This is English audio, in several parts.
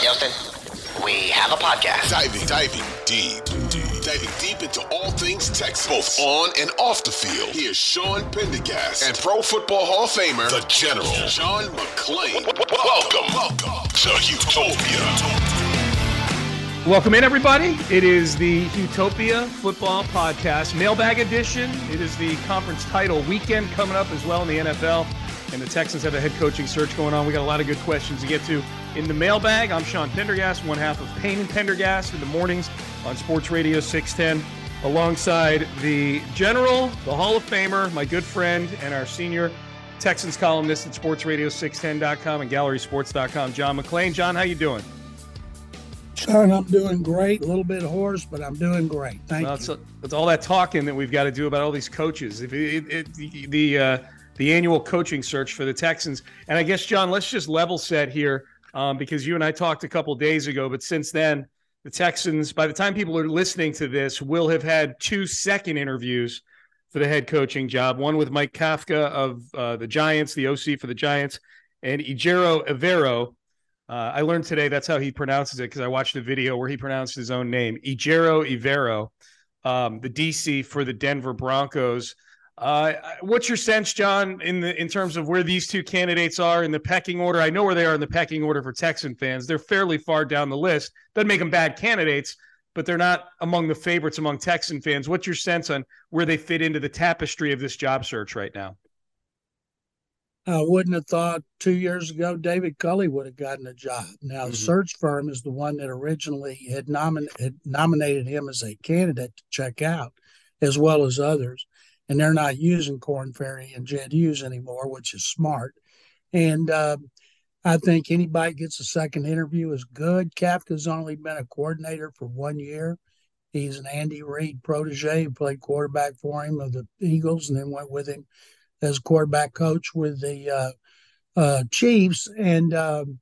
Houston, we have a podcast. Diving, diving deep, deep, diving deep into all things Texas, both on and off the field. Here's Sean Pendergast and Pro Football Hall of Famer, the General, John McClain. Welcome, welcome to Houtopia. Welcome in, everybody. It is the Houtopia Football Podcast, mailbag edition. It is the conference title weekend coming up as well in the NFL, and the Texans have a head coaching search going on. We got a lot of good questions to get to in the mailbag. I'm Sean Pendergast, one half of Payne and Pendergast in the mornings on Sports Radio 610, alongside the General, the Hall of Famer, my good friend, and our senior Texans columnist at SportsRadio610.com and GallerySports.com, John McClain. John, how you doing? Sean, I'm doing great. A little bit hoarse, but I'm doing great. Thank well, you. It's, it's, all that talking that we've got to do about all these coaches. If it, it, the the, uh, the annual coaching search for the Texans, and I guess John, let's just level set here um, because you and I talked a couple days ago, but since then, the Texans, by the time people are listening to this, will have had two second interviews for the head coaching job. One with Mike Kafka of uh, the Giants, the OC for the Giants, and Ejiro Evero uh, I learned today that's how he pronounces it because I watched a video where he pronounced his own name, Ejiro Evero, um, the DC for the Denver Broncos. Uh, what's your sense, John, in the in terms of where these two candidates are in the pecking order? I know where they are in the pecking order for Texan fans. They're fairly far down the list. Doesn't make them bad candidates, but they're not among the favorites among Texan fans. What's your sense on where they fit into the tapestry of this job search right now? I wouldn't have thought two years ago David Culley would have gotten a job. Now, mm-hmm. the search firm is the one that originally had, nomin- had nominated him as a candidate to check out, as well as others. And they're not using Korn Ferry and Jed Hughes anymore, which is smart. And uh, I think anybody gets a second interview is good. Kafka's only been a coordinator for one year. He's an Andy Reid protege who played quarterback for him of the Eagles and then went with him as quarterback coach with the uh, uh, Chiefs, and um,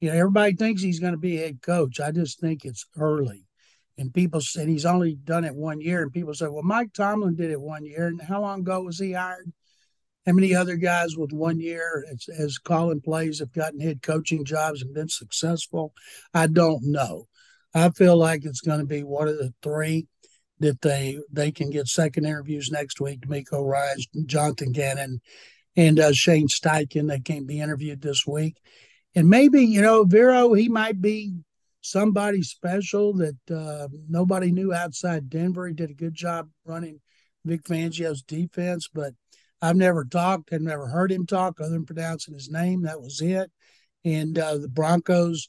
you know everybody thinks he's going to be head coach. I just think it's early, and people said he's only done it one year, and people say, well, Mike Tomlin did it one year, and how long ago was he hired? How many other guys with one year as, as calling plays have gotten head coaching jobs and been successful? I don't know. I feel like it's going to be one of the three that they they can get second interviews next week. DeMeco Ryan, Jonathan Gannon, and uh, Shane Steichen. They can't be interviewed this week, and maybe you know Vero he might be somebody special that uh, nobody knew outside Denver. He did a good job running Vic Fangio's defense, but I've never talked, I've never heard him talk other than pronouncing his name. That was it. And uh, the Broncos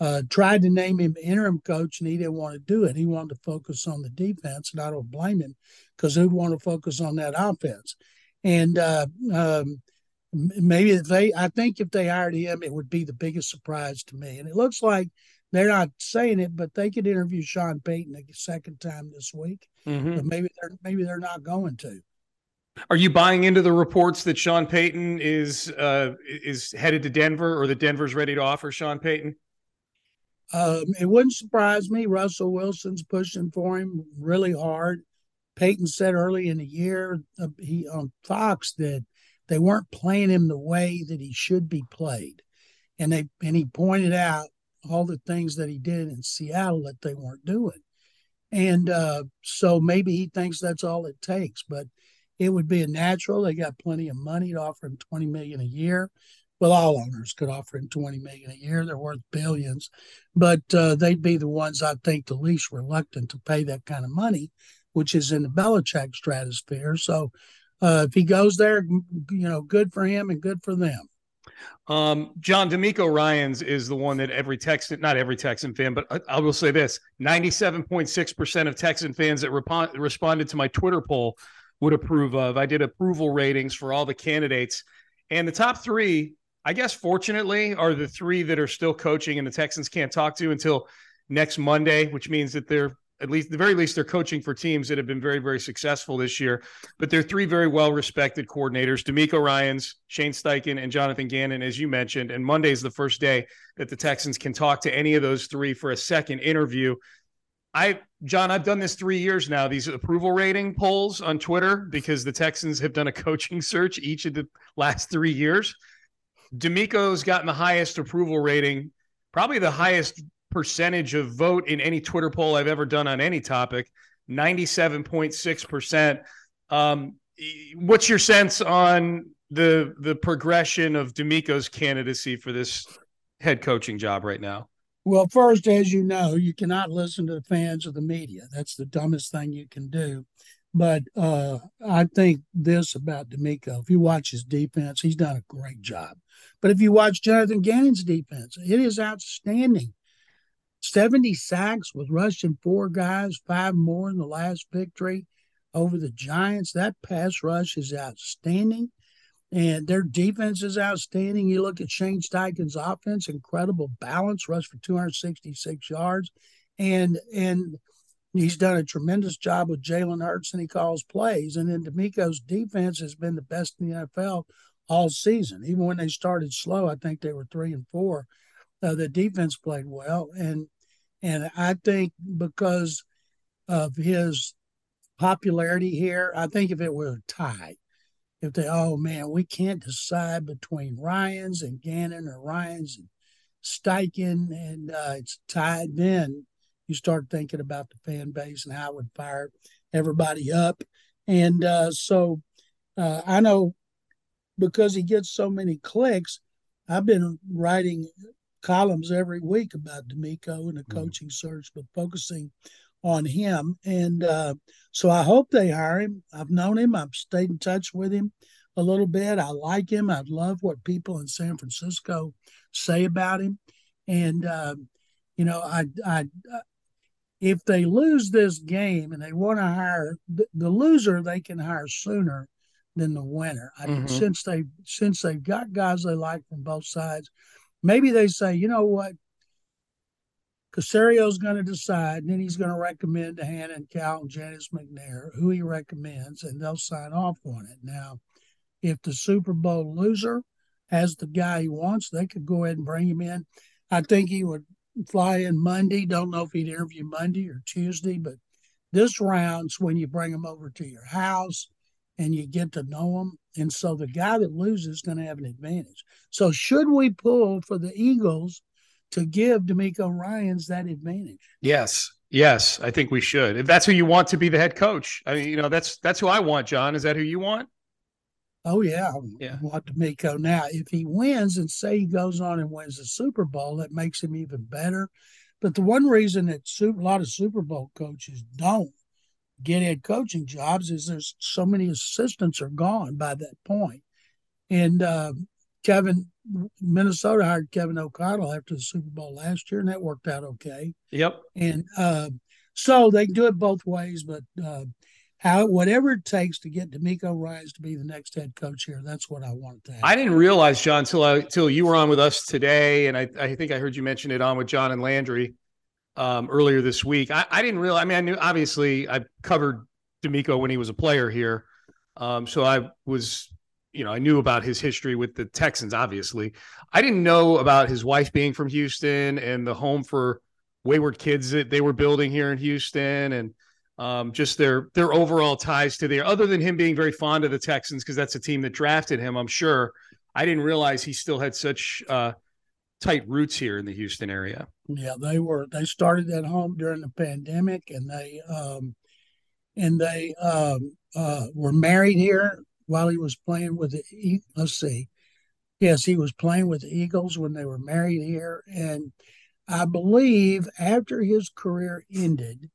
uh, tried to name him interim coach and he didn't want to do it. He wanted to focus on the defense, and I don't blame him because who'd want to focus on that offense? And uh, um, maybe if they, I think if they hired him, it would be the biggest surprise to me. And it looks like they're not saying it, but they could interview Sean Payton a second time this week. Mm-hmm. But maybe they're maybe they're not going to. Are you buying into the reports that Sean Payton is uh, is headed to Denver, or that Denver's ready to offer Sean Payton? Um, it wouldn't surprise me. Russell Wilson's pushing for him really hard. Payton said early in the year uh, he on Fox that they weren't playing him the way that he should be played, and they and he pointed out all the things that he did in Seattle that they weren't doing, and uh, so maybe he thinks that's all it takes. But it would be a natural. They got plenty of money to offer him twenty million a year well, all owners could offer him 20 million a year. They're worth billions, but uh, they'd be the ones I think the least reluctant to pay that kind of money, which is in the Belichick stratosphere. So uh, if he goes there, you know, good for him and good for them. Um, John DeMeco Ryans is the one that every Texan, not every Texan fan, but I, I will say this 97.6% of Texan fans that responded to my Twitter poll would approve of. I did approval ratings for all the candidates, and the top three I guess fortunately are the three that are still coaching and the Texans can't talk to until next Monday, which means that they're at least the very least they're coaching for teams that have been very very successful this year. But they're three very well respected coordinators: DeMeco Ryans, Shane Steichen, and Jonathan Gannon, as you mentioned. And Monday is the first day that the Texans can talk to any of those three for a second interview. I, John, I've done this three years now. These approval rating polls on Twitter because the Texans have done a coaching search each of the last three years. DeMeco's gotten the highest approval rating, probably the highest percentage of vote in any Twitter poll I've ever done on any topic, 97.6%. Um, what's your sense on the the progression of DeMeco's candidacy for this head coaching job right now? Well, first, as you know, you cannot listen to the fans or the media. That's the dumbest thing you can do. But uh, I think this about DeMeco. If you watch his defense, he's done a great job. But if you watch Jonathan Gannon's defense, it is outstanding. 70 sacks with rushing four guys, five more in the last victory over the Giants. That pass rush is outstanding. And their defense is outstanding. You look at Shane Steichen's offense, incredible balance, rush for 266 yards. And and he's done a tremendous job with Jalen Hurts and he calls plays. And then DeMeco's defense has been the best in the NFL all season. Even when they started slow, I think they were three and four. Uh, the defense played well, and and I think because of his popularity here, I think if it were a tie, if they oh man, we can't decide between Ryans and Gannon or Ryans and Steichen, and uh, it's tied, then you start thinking about the fan base and how it would fire everybody up. And uh, so uh, I know because he gets so many clicks, I've been writing columns every week about DeMeco and the mm-hmm. coaching search, but focusing on him. And uh, so I hope they hire him. I've known him, I've stayed in touch with him a little bit. I like him. I love what people in San Francisco say about him. And, uh, you know, I, I, if they lose this game and they want to hire the, the loser, they can hire sooner than the winner. I mm-hmm. since they since they've got guys they like from both sides, maybe they say, you know what, Caserio's going to decide, and then he's going to recommend to Hannah and Cal and Janice McNair who he recommends, and they'll sign off on it. Now, if the Super Bowl loser has the guy he wants, they could go ahead and bring him in. I think he would fly in Monday. Don't know if he'd interview Monday or Tuesday, but this round's when you bring him over to your house and you get to know them. And so the guy that loses is going to have an advantage. So should we pull for the Eagles to give DeMeco Ryans that advantage? Yes. Yes, I think we should. If that's who you want to be the head coach, I mean, you know, that's that's who I want, John. Is that who you want? Oh yeah, yeah. I want DeMeco now. If he wins and say he goes on and wins the Super Bowl, that makes him even better. But the one reason that a lot of Super Bowl coaches don't get head coaching jobs is there's so many assistants are gone by that point. And uh, Kevin, Minnesota hired Kevin O'Connell after the Super Bowl last year, and that worked out okay. Yep. And uh, so they can do it both ways, but uh, how whatever it takes to get DeMeco Ryans to be the next head coach here, that's what I want to. Have. I didn't realize, John, till I till you were on with us today, and I, I think I heard you mention it on with John and Landry um, earlier this week. I, I, didn't realize. I mean, I knew obviously I covered DeMeco when he was a player here, um, so I was, you know, I knew about his history with the Texans. Obviously, I didn't know about his wife being from Houston and the home for wayward kids that they were building here in Houston, and um, just their their overall ties to there. Other than him being very fond of the Texans because that's a team that drafted him, I'm sure. I didn't realize he still had such uh, tight roots here in the Houston area. Yeah, they were. They started at home during the pandemic, and they um, and they um, uh, were married here while he was playing with the. Let's see, yes, he was playing with the Eagles when they were married here, and I believe after his career ended,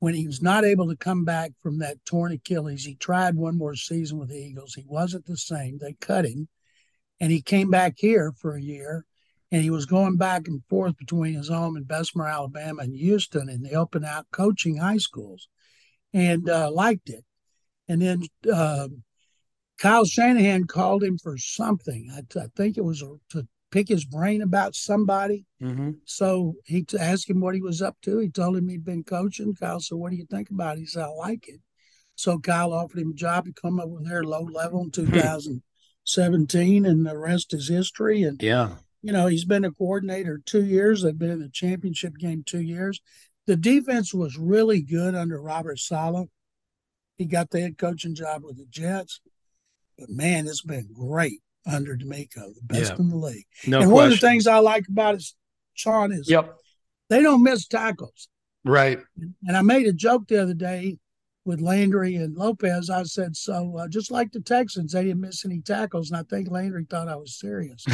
when he was not able to come back from that torn Achilles, he tried one more season with the Eagles. He wasn't the same. They cut him, and he came back here for a year and he was going back and forth between his home in Bessemer, Alabama, and Houston, and helping out coaching high schools, and uh, liked it. And then uh, Kyle Shanahan called him for something. I, I think it was to pick his brain about somebody. Mm-hmm. So he t- asked him what he was up to. He told him he'd been coaching. Kyle said, "What do you think about it?" He said, "I like it." So Kyle offered him a job to come up with their low level in 2017, and the rest is history. And Yeah. You know, he's been a coordinator two years. They've been in the championship game two years. The defense was really good under Robert Saleh. He got the head coaching job with the Jets. But man, it's been great under DeMeco, the best Yeah. in the league. No and question. one of the things I like about it, Sean, is Yep. they don't miss tackles. Right. And I made a joke the other day with Landry and Lopez. I said, so uh, just like the Texans, they didn't miss any tackles. And I think Landry thought I was serious.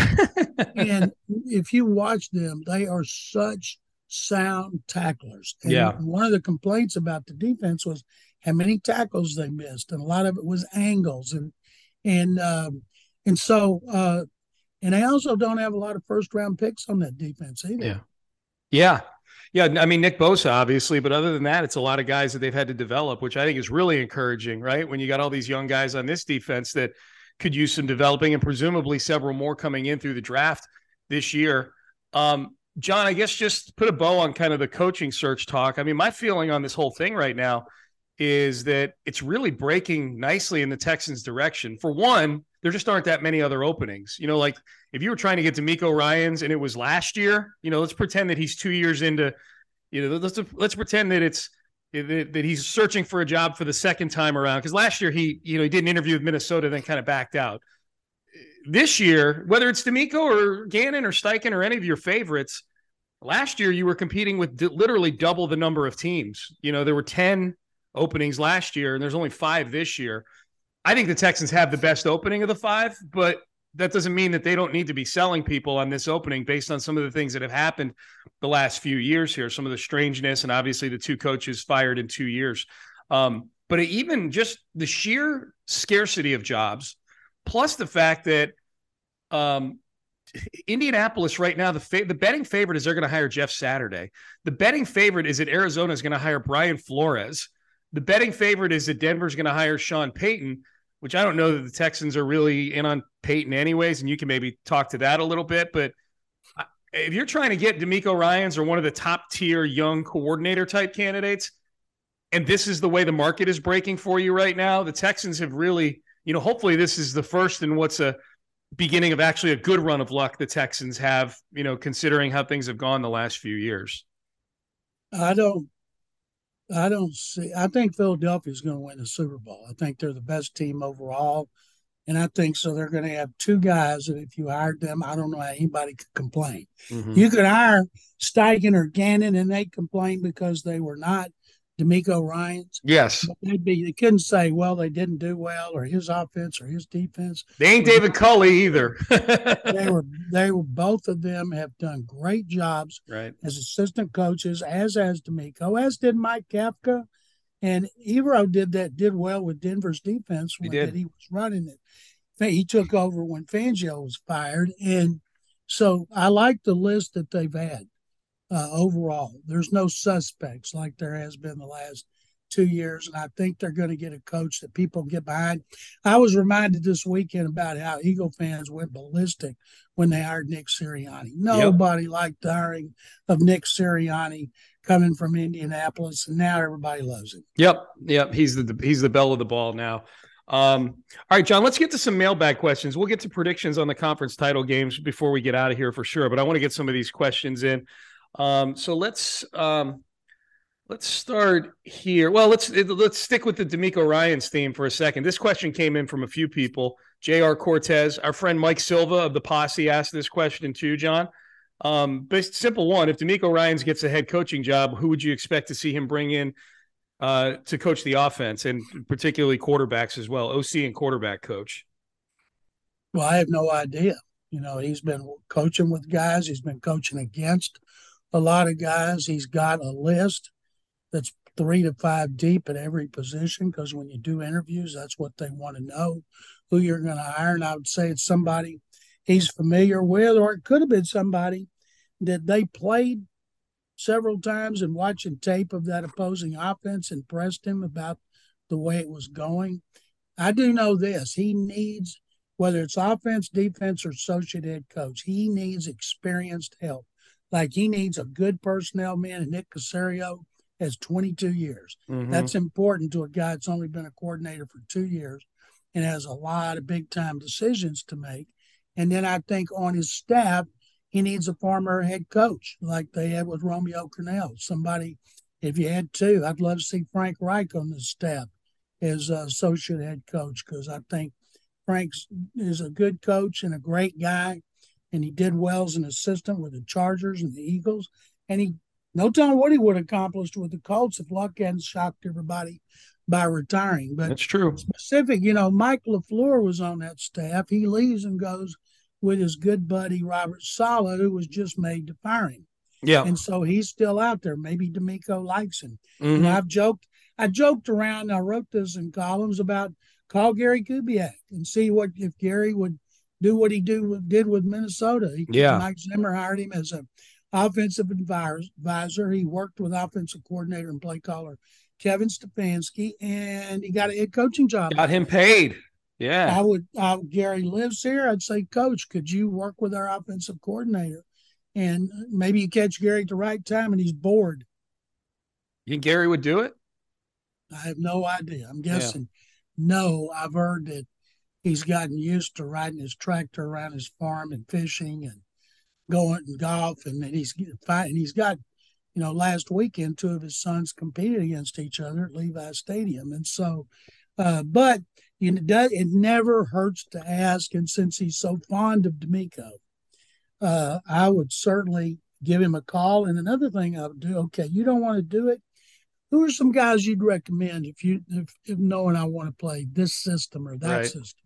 and if you watch them, they are such sound tacklers. And Yeah. one of the complaints about the defense was how many tackles they missed, and a lot of it was angles and and um, and so uh, and they also don't have a lot of first round picks on that defense either. Yeah. Yeah. Yeah. I mean, Nick Bosa, obviously, but other than that, it's a lot of guys that they've had to develop, which I think is really encouraging, right? When you got all these young guys on this defense that could use some developing and presumably several more coming in through the draft this year. Um, John, I guess just put a bow on kind of the coaching search talk. I mean, my feeling on this whole thing right now is that it's really breaking nicely in the Texans' direction. For one, there just aren't that many other openings. You know, like if you were trying to get to DeMeco Ryans and it was last year, you know, let's pretend that he's two years into, you know, let's let's pretend that it's that, that he's searching for a job for the second time around. Because last year he, you know, he did an interview with Minnesota, then kind of backed out. This year, whether it's DeMeco or Gannon or Steichen or any of your favorites, last year you were competing with literally double the number of teams. You know, there were 10 openings last year and there's only five this year. I think the Texans have the best opening of the five, but that doesn't mean that they don't need to be selling people on this opening based on some of the things that have happened the last few years here, some of the strangeness, and obviously the two coaches fired in two years. Um, but even just the sheer scarcity of jobs, plus the fact that um, Indianapolis right now, the fa- the betting favorite is they're going to hire Jeff Saturday. The betting favorite is that Arizona is going to hire Brian Flores. The betting favorite is that Denver's going to hire Sean Payton, which I don't know that the Texans are really in on Peyton anyways, and you can maybe talk to that a little bit. But if you're trying to get DeMeco Ryans or one of the top tier young coordinator type candidates, and this is the way the market is breaking for you right now, the Texans have really, you know, hopefully this is the first in what's a beginning of actually a good run of luck the Texans have, you know, considering how things have gone the last few years. I don't I don't see I think Philadelphia is going to win the Super Bowl. I think they're the best team overall. And I think so they're going to have two guys that if you hired them, I don't know how anybody could complain. Mm-hmm. You could hire Steichen or Gannon and they complain because they were not DeMeco Ryans. Yes. But they'd be they couldn't say, well, they didn't do well or his offense or his defense. They ain't David Culley either. They were they were both of them have done great jobs right. as assistant coaches, as has DeMeco, as did Mike Kafka. And Evero did that, did well with Denver's defense He when did. he was running it. He took over when Fangio was fired. And so I like the list that they've had uh, overall. There's no suspects like there has been the last two years. And I think they're going to get a coach that people get behind. I was reminded this weekend about how Eagle fans went ballistic when they hired Nick Sirianni. Nobody liked the hiring of Nick Sirianni coming from Indianapolis, and now everybody loves him. Yep, yep. He's the he's the bell of the ball now. Um, all right, John. Let's get to some mailbag questions. We'll get to predictions on the conference title games before we get out of here for sure. But I want to get some of these questions in. Um, so let's um, let's start here. Well, let's let's stick with the DeMeco Ryans theme for a second. This question came in from a few people. J.R. Cortez, our friend Mike Silva of the Posse asked this question too, John. Um, but simple one: If DeMeco Ryans gets a head coaching job, who would you expect to see him bring in uh, to coach the offense and particularly quarterbacks as well? OC and quarterback coach. Well, I have no idea. You know, he's been coaching with guys. He's been coaching against a lot of guys. He's got a list that's three to five deep at every position because when you do interviews, that's what they want to know who you're going to hire. And I would say it's somebody he's familiar with, or it could have been somebody that they played several times and watching tape of that opposing offense impressed him about the way it was going. I do know this. He needs, whether it's offense, defense, or associate head coach, he needs experienced help. Like he needs a good personnel man, and Nick Caserio has 22 years. Mhm. That's important to a guy that's only been a coordinator for two years and has a lot of big time decisions to make. And then I think on his staff, he needs a former head coach like they had with Romeo Crennel. Somebody, if you had two, I'd love to see Frank Reich on the staff as uh, associate head coach because I think Frank's is a good coach and a great guy, and he did well as an assistant with the Chargers and the Eagles, and he no telling what he would have accomplished with the Colts if Luck hadn't shocked everybody by retiring. But That's true. specific, you know, Mike LaFleur was on that staff. He leaves and goes with his good buddy Robert Saleh, who was just made to fire him. Yeah. And so he's still out there. Maybe DeMeco likes him. Mhm. And I've joked, I joked around. I wrote this in columns about call Gary Kubiak and see what if Gary would do what he do did with Minnesota. He, Yeah. Mike Zimmer hired him as an offensive advisor. He worked with offensive coordinator and play caller Kevin Stefanski, and he got a head coaching job. Got him paid. Yeah, I would, uh, Gary lives here. I'd say, Coach, could you work with our offensive coordinator? And maybe you catch Gary at the right time and he's bored. You think Gary would do it? I have no idea. I'm guessing. No, I've heard that he's gotten used to riding his tractor around his farm and fishing and going and golf, and that he's fighting. He's got, you know, last weekend two of his sons competed against each other at Levi Stadium, and so, uh, but you know, it does it never hurts to ask, and since he's so fond of DeMeco, uh, I would certainly give him a call. And another thing I would do, okay, you don't want to do it who are some guys you'd recommend if you if, if knowing I want to play this system or that Right. system?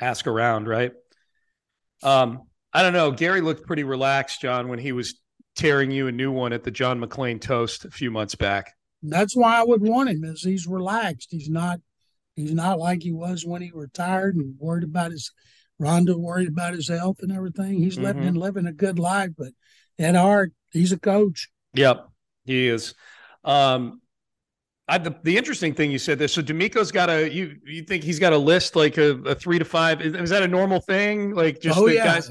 Ask around, right? Um, I don't know. Gary looked pretty relaxed, John, when he was tearing you a new one at the John McClain toast a few months back. That's why I would want him. Is he's relaxed. He's not he's not like he was when he retired and worried about his Rondo worried about his health and everything. He's living Mhm. and living a good life, but at heart, he's a coach. Yep, he is. Um, I, the, the interesting thing you said there. So DeMeco's got a you you think he's got a list like a, a three to five? Is, is that a normal thing? Like just oh the yeah. guys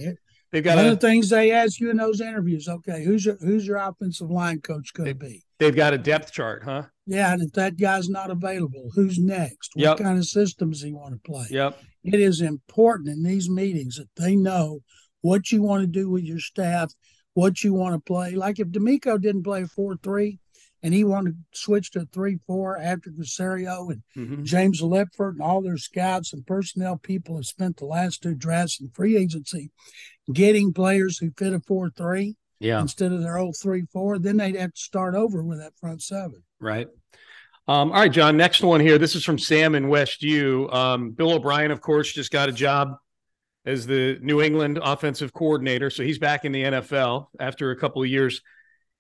they've got One a of the things they ask you in those interviews, okay, who's your who's your offensive line coach going to be? they've got a depth chart, huh? Yeah, and if that guy's not available, who's next? What Yep. kind of systems he want to play? Yep. it is important in these meetings that they know what you want to do with your staff, what you want to play. Like if DeMeco didn't play a 4 3 and he wanted to switch to 3 4 after Caserio and Mhm. James Liipfert and all their scouts and personnel people have spent the last two drafts in free agency getting players who fit a 4 3 Yeah. instead of their old 3 4, then they'd have to start over with that front seven. Right. Um, all right, John. Next one here. This is from Sam in West U. Um, Bill O'Brien, of course, just got a job as the New England offensive coordinator, so he's back in the NFL after a couple of years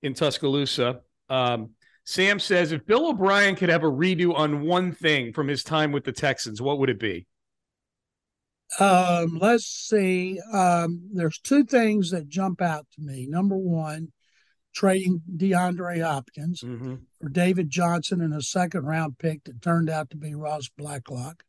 in Tuscaloosa. Um, Sam says if Bill O'Brien could have a redo on one thing from his time with the Texans, what would it be? Um, let's see. Um, there's two things that jump out to me. Number one, trading DeAndre Hopkins Mm-hmm. for David Johnson and a second round pick that turned out to be Ross Blacklock.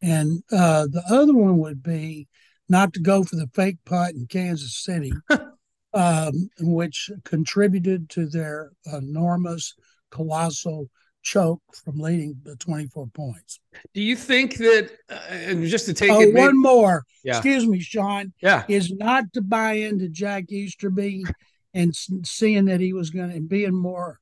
And uh, the other one would be not to go for the fake punt in Kansas City, um, which contributed to their enormous, colossal choke from leading the 24 points. Do you think that, uh, and just to take Oh, it, maybe- one more. Yeah. Excuse me, Sean. yeah, is not to buy into Jack Easterby and seeing that he was going to being more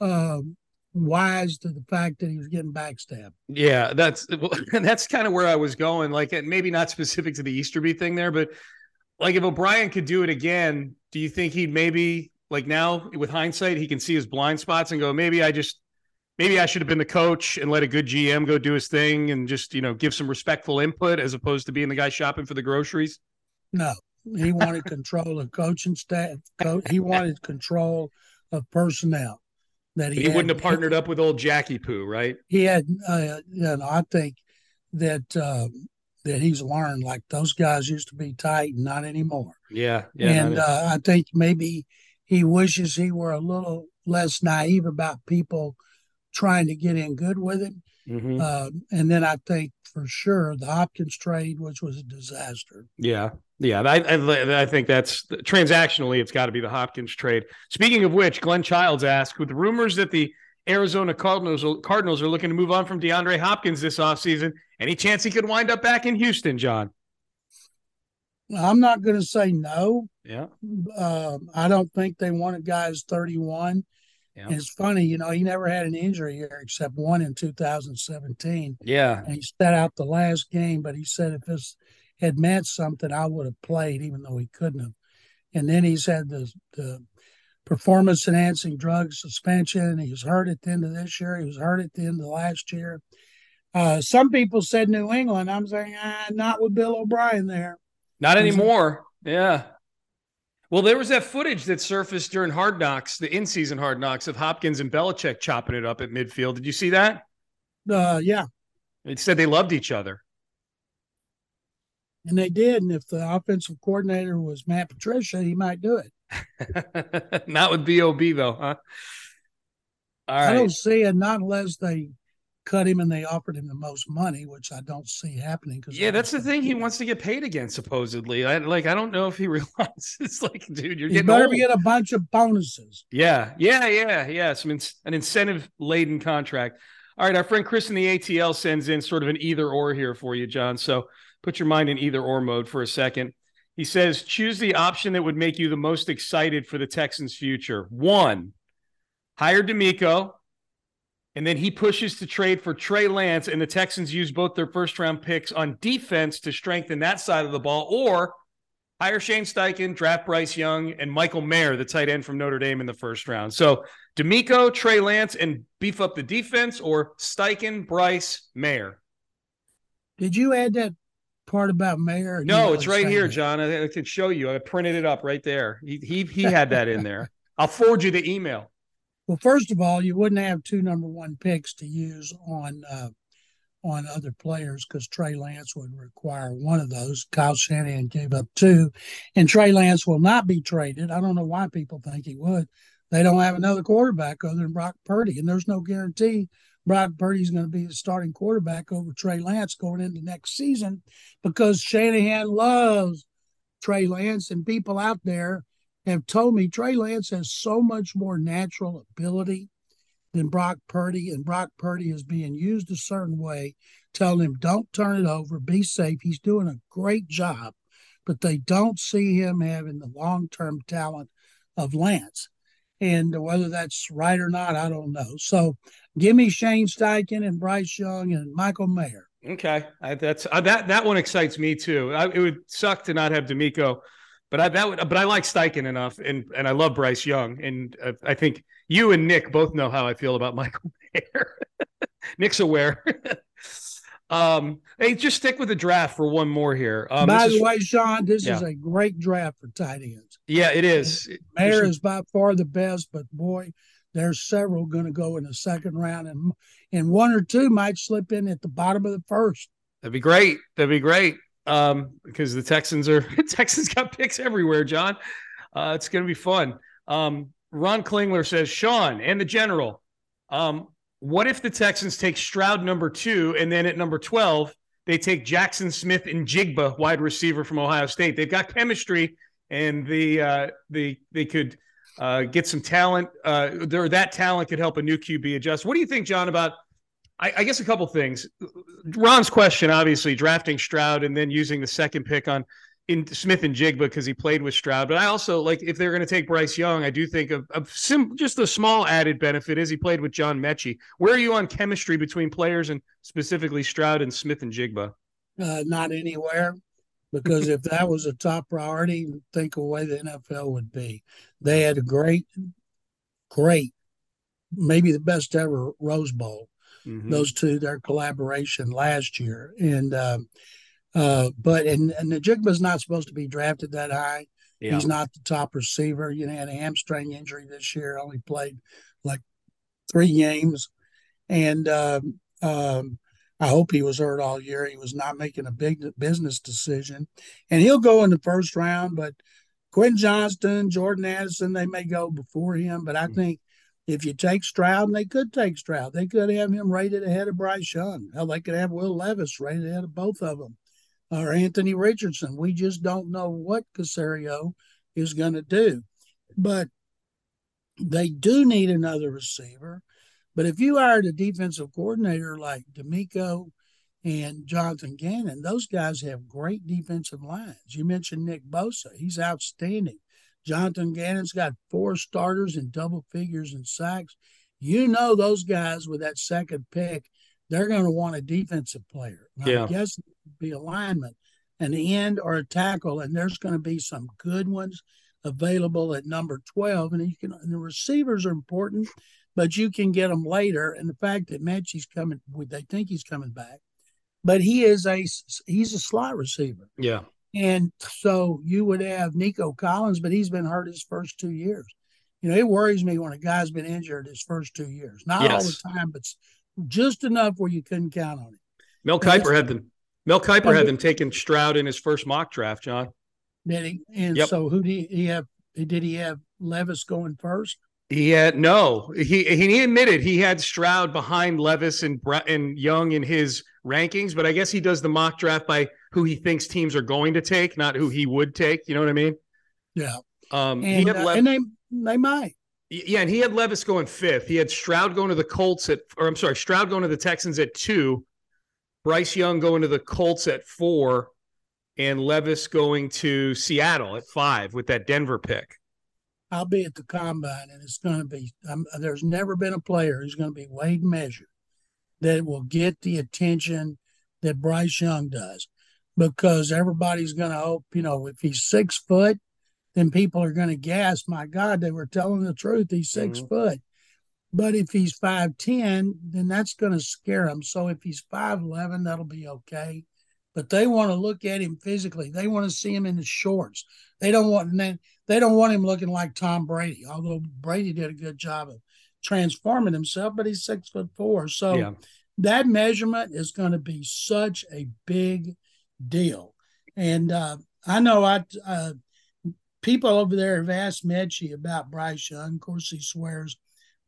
um, wise to the fact that he was getting backstabbed. Yeah, that's well, that's kind of where I was going. Like, and maybe not specific to the Easterby thing there, but like if O'Brien could do it again, do you think he'd maybe like now with hindsight he can see his blind spots and go, maybe I just maybe I should have been the coach and let a good GM go do his thing and just you know give some respectful input as opposed to being the guy shopping for the groceries. No, he wanted control of coaching staff. Co- he wanted control of personnel. That he, He, had- wouldn't have partnered up with old Jackie Poo, right? He had, uh, know, I think that um, that he's learned like those guys used to be tight and not anymore. Yeah, yeah. and not- uh, I think maybe he wishes he were a little less naive about people trying to get in good with him. Mm-hmm. Uh, and then I think for sure the Hopkins trade, which was a disaster. Yeah. Yeah, I, I, I, think that's transactionally, it's got to be the Hopkins trade. Speaking of which, Glenn Childs asked with rumors that the Arizona Cardinals, Cardinals are looking to move on from DeAndre Hopkins this offseason, any chance he could wind up back in Houston, John? I'm not going to say no. Yeah. Uh, I don't think they want a guy who's 31. Yeah. And it's funny, you know, he never had an injury here except one in 2017. Yeah. And he sat out the last game, but he said if this had meant something, I would have played, even though he couldn't have. And then he's had the, the performance enhancing drug suspension. He was hurt at the end of this year. He was hurt at the end of last year. Uh, some people said New England. I'm saying, ah, not with Bill O'Brien there. Not anymore. Yeah. Well, there was that footage that surfaced during Hard Knocks, the in-season Hard Knocks of Hopkins and Belichick chopping it up at midfield. Did you see that? Uh, yeah. It said they loved each other. And they did. And if the offensive coordinator was Matt Patricia, he might do it. not with Bob though, huh? All right. I don't see it not unless they cut him and they offered him the most money, which I don't see happening. Because yeah, that's the thing. He wants to get paid again, supposedly. I like. I don't know if he realizes, like, dude, you're getting better old. get a bunch of bonuses. Yeah, yeah, yeah, yeah. Some in, an incentive laden contract. All right, our friend Chris in the ATL sends in sort of an either or here for you, John. So put your mind in either or mode for a second. He says, choose the option that would make you the most excited for the Texans' future. One, hire DeMeco and then he pushes to trade for Trey Lance, and the Texans use both their first round picks on defense to strengthen that side of the ball, or hire Shane Steichen, draft Bryce Young, and Michael Mayer, the tight end from Notre Dame in the first round. So DeMeco, Trey Lance, and beef up the defense, or Steichen, Bryce, Mayer. Did you add that part about Mayer? No, it's right here, that? John. I, I can show you. I printed it up right there. He he, he had that in there. I'll forward you the email. Well, first of all, you wouldn't have two number one picks to use on uh, on other players because Trey Lance would require one of those. Kyle Shanahan gave up two, and Trey Lance will not be traded. I don't know why people think he would. They don't have another quarterback other than Brock Purdy, and there's no guarantee Brock Purdy's going to be the starting quarterback over Trey Lance going into next season because Shanahan loves Trey Lance, and people out there have told me Trey Lance has so much more natural ability than Brock Purdy, and Brock Purdy is being used a certain way, telling him, don't turn it over, be safe. He's doing a great job, but they don't see him having the long term talent of Lance. And whether that's right or not, I don't know. So give me Shane Steichen and Bryce Young and Michael Mayer. Okay, I, that's uh, that that one excites me too. I, it would suck to not have DeMeco but I that would, but I like Steichen enough, and and I love Bryce Young, and uh, I think you and Nick both know how I feel about Michael Mayer. Nick's aware. um, hey, just stick with the draft for one more here. Um, by the is, way, Sean, this yeah. is a great draft for tight ends. Yeah, it is. Mayer is by far the best, but boy, there's several going to go in the second round, and and one or two might slip in at the bottom of the first. That'd be great. That'd be great um, because the Texans are Texans got picks everywhere. John, uh, it's going to be fun. Um, Ron Klingler says, Sean and the general, um, what if the Texans take Stroud number two and then at number 12, they take Jaxon Smith-Njigba, wide receiver from Ohio State? They've got chemistry and the, uh, the, they could uh, get some talent. Uh, there, that talent could help a new QB adjust. What do you think, John, about I, I, guess a couple things. Ron's question, obviously, drafting Stroud and then using the second pick on in Smith-Njigba because he played with Stroud. But I also like if they're going to take Bryce Young, I do think of, of sim, just a small added benefit is he played with John Metchie. Where are you on chemistry between players and specifically Stroud and Smith-Njigba? Uh, not anywhere, because if that was a top priority, think of the way the NFL would be. They had a great, great, maybe the best ever Rose Bowl mm-hmm. those two their collaboration last year. And um, uh, but and and Njigba's not supposed to be drafted that high. Yeah. He's not the top receiver. You know, had a hamstring injury this year. Only played like three games, and um, um, I hope he was hurt all year. He was not making a big business decision, and he'll go in the first round. But Quentin Johnston, Jordan Addison, they may go before him. But I mm-hmm. think If you take Stroud, and they could take Stroud, they could have him rated ahead of Bryce Young. Hell, they could have Will Levis rated ahead of both of them, or Anthony Richardson. We just don't know what Caserio is going to do. But they do need another receiver. But if you hired a defensive coordinator like DeMeco and Jonathan Gannon, those guys have great defensive lines. You mentioned Nick Bosa, he's outstanding. Jonathan Gannon's got four starters in double figures in sacks. You know those guys with that second pick, they're going to want a defensive player. Yeah. I guess it would be alignment, an end or a tackle, and there's going to be some good ones available at number 12. And you can and the receivers are important, but you can get them later. And the fact that Metchie's coming, they think he's coming back, but he is a he's a slot receiver. Yeah. And so you would have Nico Collins, but he's been hurt his first two years. You know, it worries me when a guy's been injured his first two years. Not yes. all the time, but just enough where you couldn't count on him. Mel Kiper had them. Mel Kiper had them taking Stroud in his first mock draft, John. Did he? And yep. so who did he have? Did he have Levis going first? He had no. He he admitted he had Stroud behind Levis and and Young in his rankings, but I guess he does the mock draft by who he thinks teams are going to take, not who he would take. You know what I mean? Yeah. Um, and, uh, and they they might. Yeah, and he had Levis going fifth. He had Stroud going to the Colts at, or I'm sorry, Stroud going to the Texans at two, Bryce Young going to the Colts at four, and Levis going to Seattle at five with that Denver pick. I'll be at the combine, and it's going to be. Um, there's never been a player who's going to be weighed and measured that will get the attention that Bryce Young does, because everybody's going to hope. You know, if he's six foot, then people are going to gasp, "My God, they were telling the truth. He's 6 mm-hmm. foot." But if he's five ten, then that's going to scare him. So if he's five eleven, that'll be okay but they want to look at him physically. They want to see him in his shorts. They don't want they don't want him looking like Tom Brady. Although Brady did a good job of transforming himself, but he's six foot four. So yeah. that measurement is going to be such a big deal. And uh, I know I uh, people over there have asked Metchie about Bryce Young. Of course, he swears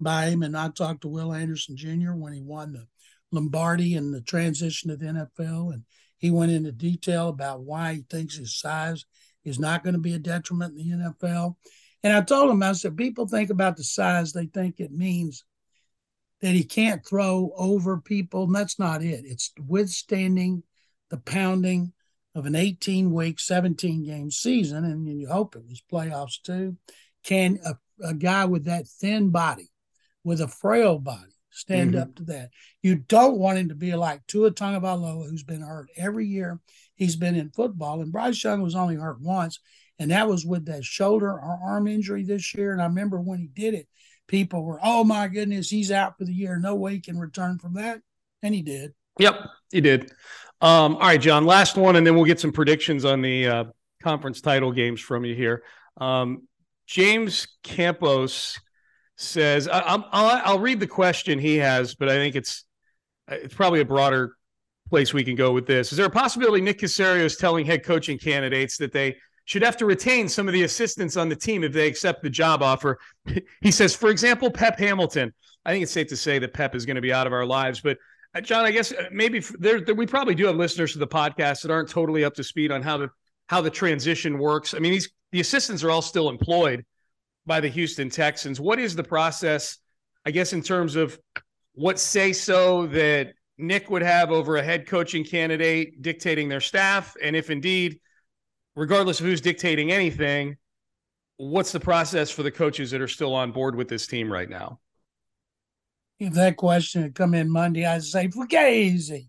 by him. And I talked to Will Anderson Jr. when he won the Lombardi and the transition to the NFL, and he went into detail about why he thinks his size is not going to be a detriment in the NFL. And I told him, I said, people think about the size, they think it means that he can't throw over people. And that's not it. It's withstanding the pounding of an 18 week, 17 game season. And you hope it was playoffs too. Can a, a guy with that thin body, with a frail body, stand mm-hmm. up to that. You don't want him to be like Tua Tagovailoa, who's been hurt every year he's been in football. And Bryce Young was only hurt once, and that was with that shoulder or arm injury this year. And I remember when he did it, people were, "Oh my goodness, he's out for the year. No way he can return from that." And he did. Yep, he did. Um, all right, John. Last one, and then we'll get some predictions on the uh, conference title games from you here. Um, James Campos says, I, will I'll read the question he has, but I think it's it's probably a broader place we can go with this. Is there a possibility Nick Caserio is telling head coaching candidates that they should have to retain some of the assistants on the team if they accept the job offer? he says, for example, Pep Hamilton. I think it's safe to say that Pep is going to be out of our lives, but uh, John, I guess uh, maybe there, there, we probably do have listeners to the podcast that aren't totally up to speed on how the how the transition works. I mean, these the assistants are all still employed by the Houston Texans. What is the process, I guess, in terms of what say so that Nick would have over a head coaching candidate dictating their staff? And if indeed, regardless of who's dictating anything, what's the process for the coaches that are still on board with this team right now? If that question had come in Monday, I'd say Fugazi.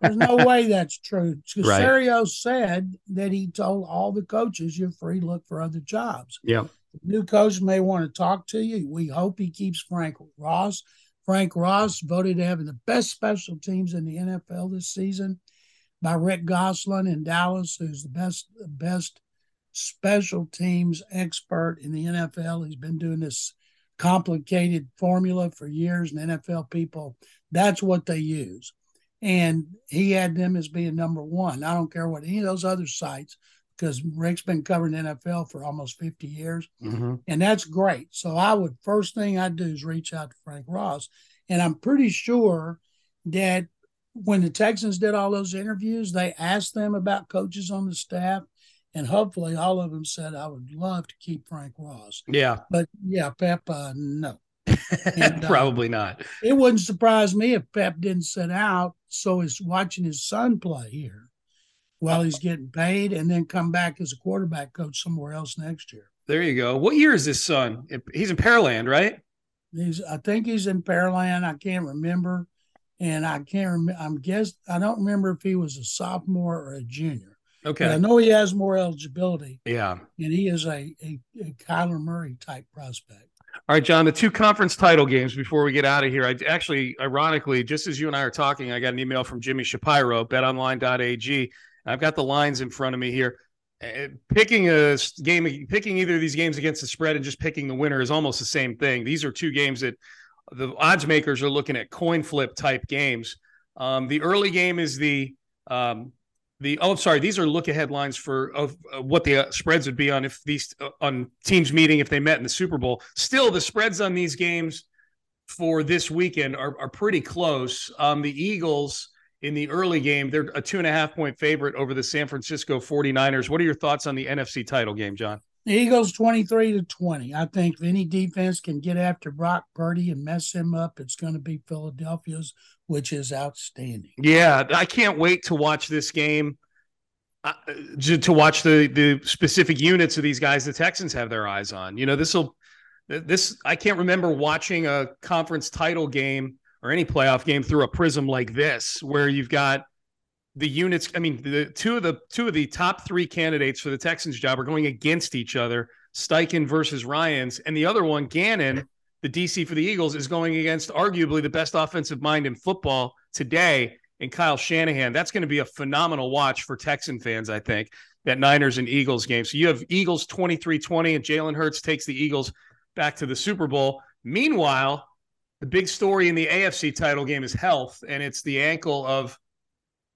There's no way that's true. Caserio right. said that he told all the coaches you're free to look for other jobs. Yeah new coach may want to talk to you. We hope he keeps Frank Ross. Frank Ross voted having the best special teams in the NFL this season by Rick Gosselin in Dallas, who's the best best special teams expert in the NFL. He's been doing this complicated formula for years, and NFL people, that's what they use. And he had them as being number one. I don't care what any of those other sites because Rick's been covering NFL for almost 50 years, Mm-hmm. and that's great. So I would first thing I'd do is reach out to Frank Ross, and I'm pretty sure that when the Texans did all those interviews, they asked them about coaches on the staff, and hopefully all of them said I would love to keep Frank Ross. Yeah, But yeah, Pep, uh, no. And, uh, probably not. It wouldn't surprise me if Pep didn't sit out, so he's watching his son play here while he's getting paid, and then come back as a quarterback coach somewhere else next year. There you go. What year is this son? He's in Pearland, right? He's, I think he's in Pearland. I can't remember, and I can't remember. I'm guess I don't remember if he was a sophomore or a junior. But I know he has more eligibility, Yeah. and he is a a, a Kyler Murray type prospect. All right, John, the two conference title games before we get out of here. I actually, ironically, just as you and I are talking, I got an email from Jimmy Shapiro, betonline.ag. I've got the lines in front of me here. Uh, Picking a game, picking either of these games against the spread and just picking the winner is almost the same thing. These are two games that the odds makers are looking at coin flip type games. Um, the early game is the um, the oh sorry these are look ahead lines for of uh, what the uh, spreads would be on if these uh, on teams meeting if they met in the Super Bowl. Still, the spreads on these games for this weekend are, are pretty close. Um, the Eagles in the early game, they're a two and a half point favorite over the San Francisco 49ers. What are your thoughts on the NFC title game, John? The Eagles 23 to 20. I think if any defense can get after Brock Purdy and mess him up, it's going to be Philadelphia's, which is outstanding. Yeah, I can't wait to watch this game. Uh, to to watch the the specific units of these guys the Texans have their eyes on. You know, this will this I can't remember watching a conference title game or any playoff game through a prism like this where you've got the units I mean the two of the two of the top 3 candidates for the Texans job are going against each other, Steichen versus Ryans and the other one Gannon, the DC for the Eagles is going against arguably the best offensive mind in football today and Kyle Shanahan. That's going to be a phenomenal watch for Texan fans, I think, that Niners and Eagles game. So you have Eagles 23 20, and Jalen Hurts takes the Eagles back to the Super Bowl. Meanwhile, the big story in the AFC title game is health, and it's the ankle of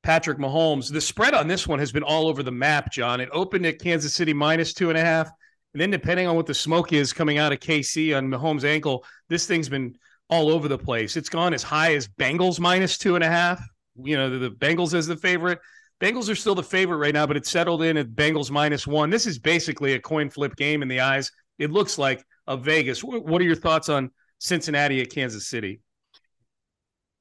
Patrick Mahomes. The spread on this one has been all over the map, John. It opened at Kansas City minus two and a half. And then, depending on what the smoke is coming out of KC on Mahomes' ankle, this thing's been all over the place. It's gone as high as Bengals minus two and a half. You know, the, the Bengals as the favorite. Bengals are still the favorite right now, but it's settled in at Bengals minus one. This is basically a coin flip game in the eyes. It looks like of Vegas. What, what are your thoughts on Cincinnati at Kansas City?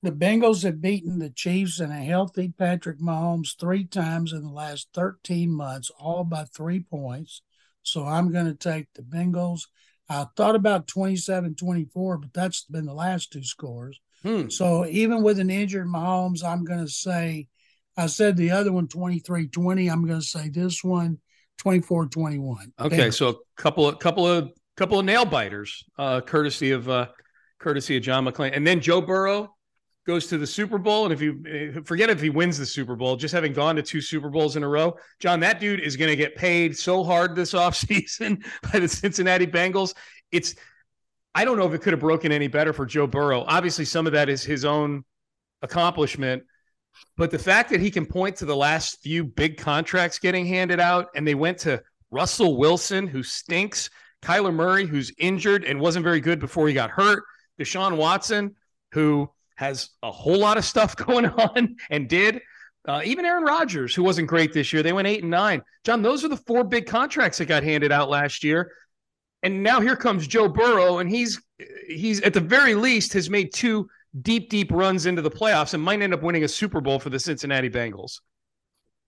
The Bengals have beaten the Chiefs and a healthy Patrick Mahomes three times in the last 13 months, all by three points. So I'm going to take the Bengals. I thought about 27 24, but that's been the last two scores. Hmm. So even with an injured Mahomes, I'm going to say, I said the other one 23 20. I'm going to say this one 24 21. Okay, so a couple of couple of couple of nail biters, uh, courtesy of uh, courtesy of John McClain, and then Joe Burrow goes to the Super Bowl, and if you eh, forget if he wins the Super Bowl, just having gone to two Super Bowls in a row, John, that dude is going to get paid so hard this offseason by the Cincinnati Bengals. It's I don't know if it could have broken any better for Joe Burrow. Obviously, some of that is his own accomplishment. But the fact that he can point to the last few big contracts getting handed out, and they went to Russell Wilson, who stinks, Kyler Murray, who's injured and wasn't very good before he got hurt, Deshaun Watson, who has a whole lot of stuff going on and did. Uh, even Aaron Rodgers, who wasn't great this year, they went eight and nine. John, those are the four big contracts that got handed out last year. And now here comes Joe Burrow, and he's he's at the very least has made two deep, deep runs into the playoffs and might end up winning a Super Bowl for the Cincinnati Bengals.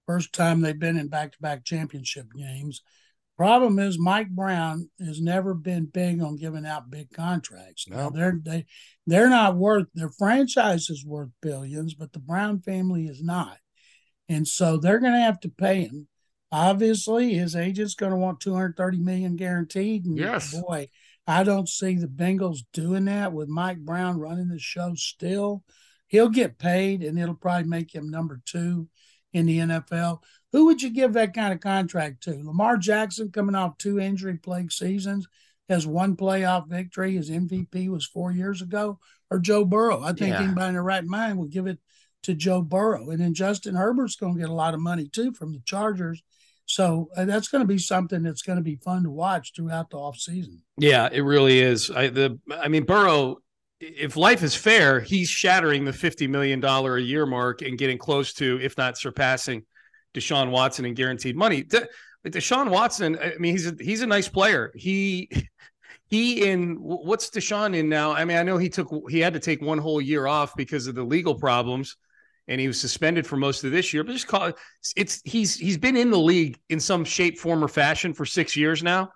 First time they've been in back to back championship games. Problem is, Mike Brown has never been big on giving out big contracts. Now No. they're they they're not worth their franchise is worth billions, but the Brown family is not, and so they're going to have to pay him. Obviously, his agent's going to want two hundred thirty million guaranteed. And Yes. boy, I don't see the Bengals doing that with Mike Brown running the show. Still, he'll get paid, and it'll probably make him number two in the NFL. Who would you give that kind of contract to? Lamar Jackson, coming off two injury plagued seasons, has one playoff victory. His MVP was four years ago, or Joe Burrow. I think Yeah. anybody in their right mind would give it to Joe Burrow. And then Justin Herbert's going to get a lot of money too from the Chargers. So uh, that's going to be something that's going to be fun to watch throughout the offseason. Yeah, it really is. I the I mean Burrow, if life is fair, he's shattering the fifty million dollar a year mark and getting close to, if not surpassing, Deshaun Watson and guaranteed money. De- Deshaun Watson, I mean, he's a, he's a nice player. He he in what's Deshaun in now? I mean, I know he took he had to take one whole year off because of the legal problems, and he was suspended for most of this year. But just call it's he's he's been in the league in some shape, form, or fashion for six years now.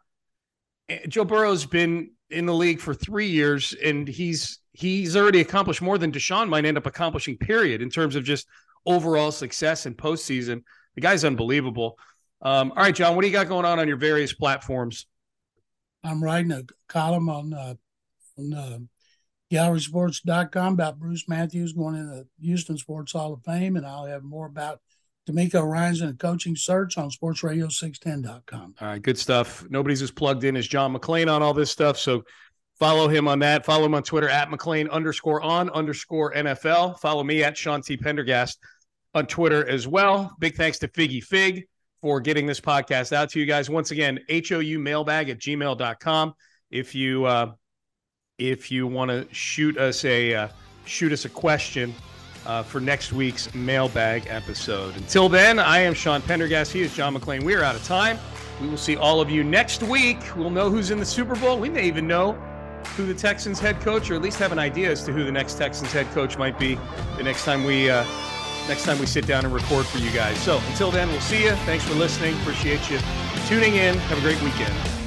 Eh, Joe Burrow's been in the league for three years, and he's he's already accomplished more than Deshaun might end up accomplishing. Period, in terms of just overall success in postseason. The guy's unbelievable. Um, all right, John, what do you got going on on your various platforms? I'm writing a column on uh, on uh, gallerysports.com about Bruce Matthews going in the Houston Sports Hall of Fame, and I'll have more about DeMeco Ryans and a coaching search on sportsradio610.com. All right, good stuff. Nobody's as plugged in as John McClain on all this stuff, so follow him on that. Follow him on Twitter at McClain underscore on underscore NFL. Follow me at Sean T. Pendergast on Twitter as well. Big thanks to Figgy Fig for getting this podcast out to you guys. Once again, HOU mailbag at gmail.com. If you uh, if you want to shoot us a uh, shoot us a question uh, for next week's mailbag episode. Until then, I am Sean Pendergast. He is John McClain. We are out of time. We will see all of you next week. We'll know who's in the Super Bowl. We may even know who the Texans head coach, or at least have an idea as to who the next Texans head coach might be the next time we uh, next time we sit down and record for you guys. So until then, we'll see you. Thanks for listening. Appreciate you tuning in. Have a great weekend.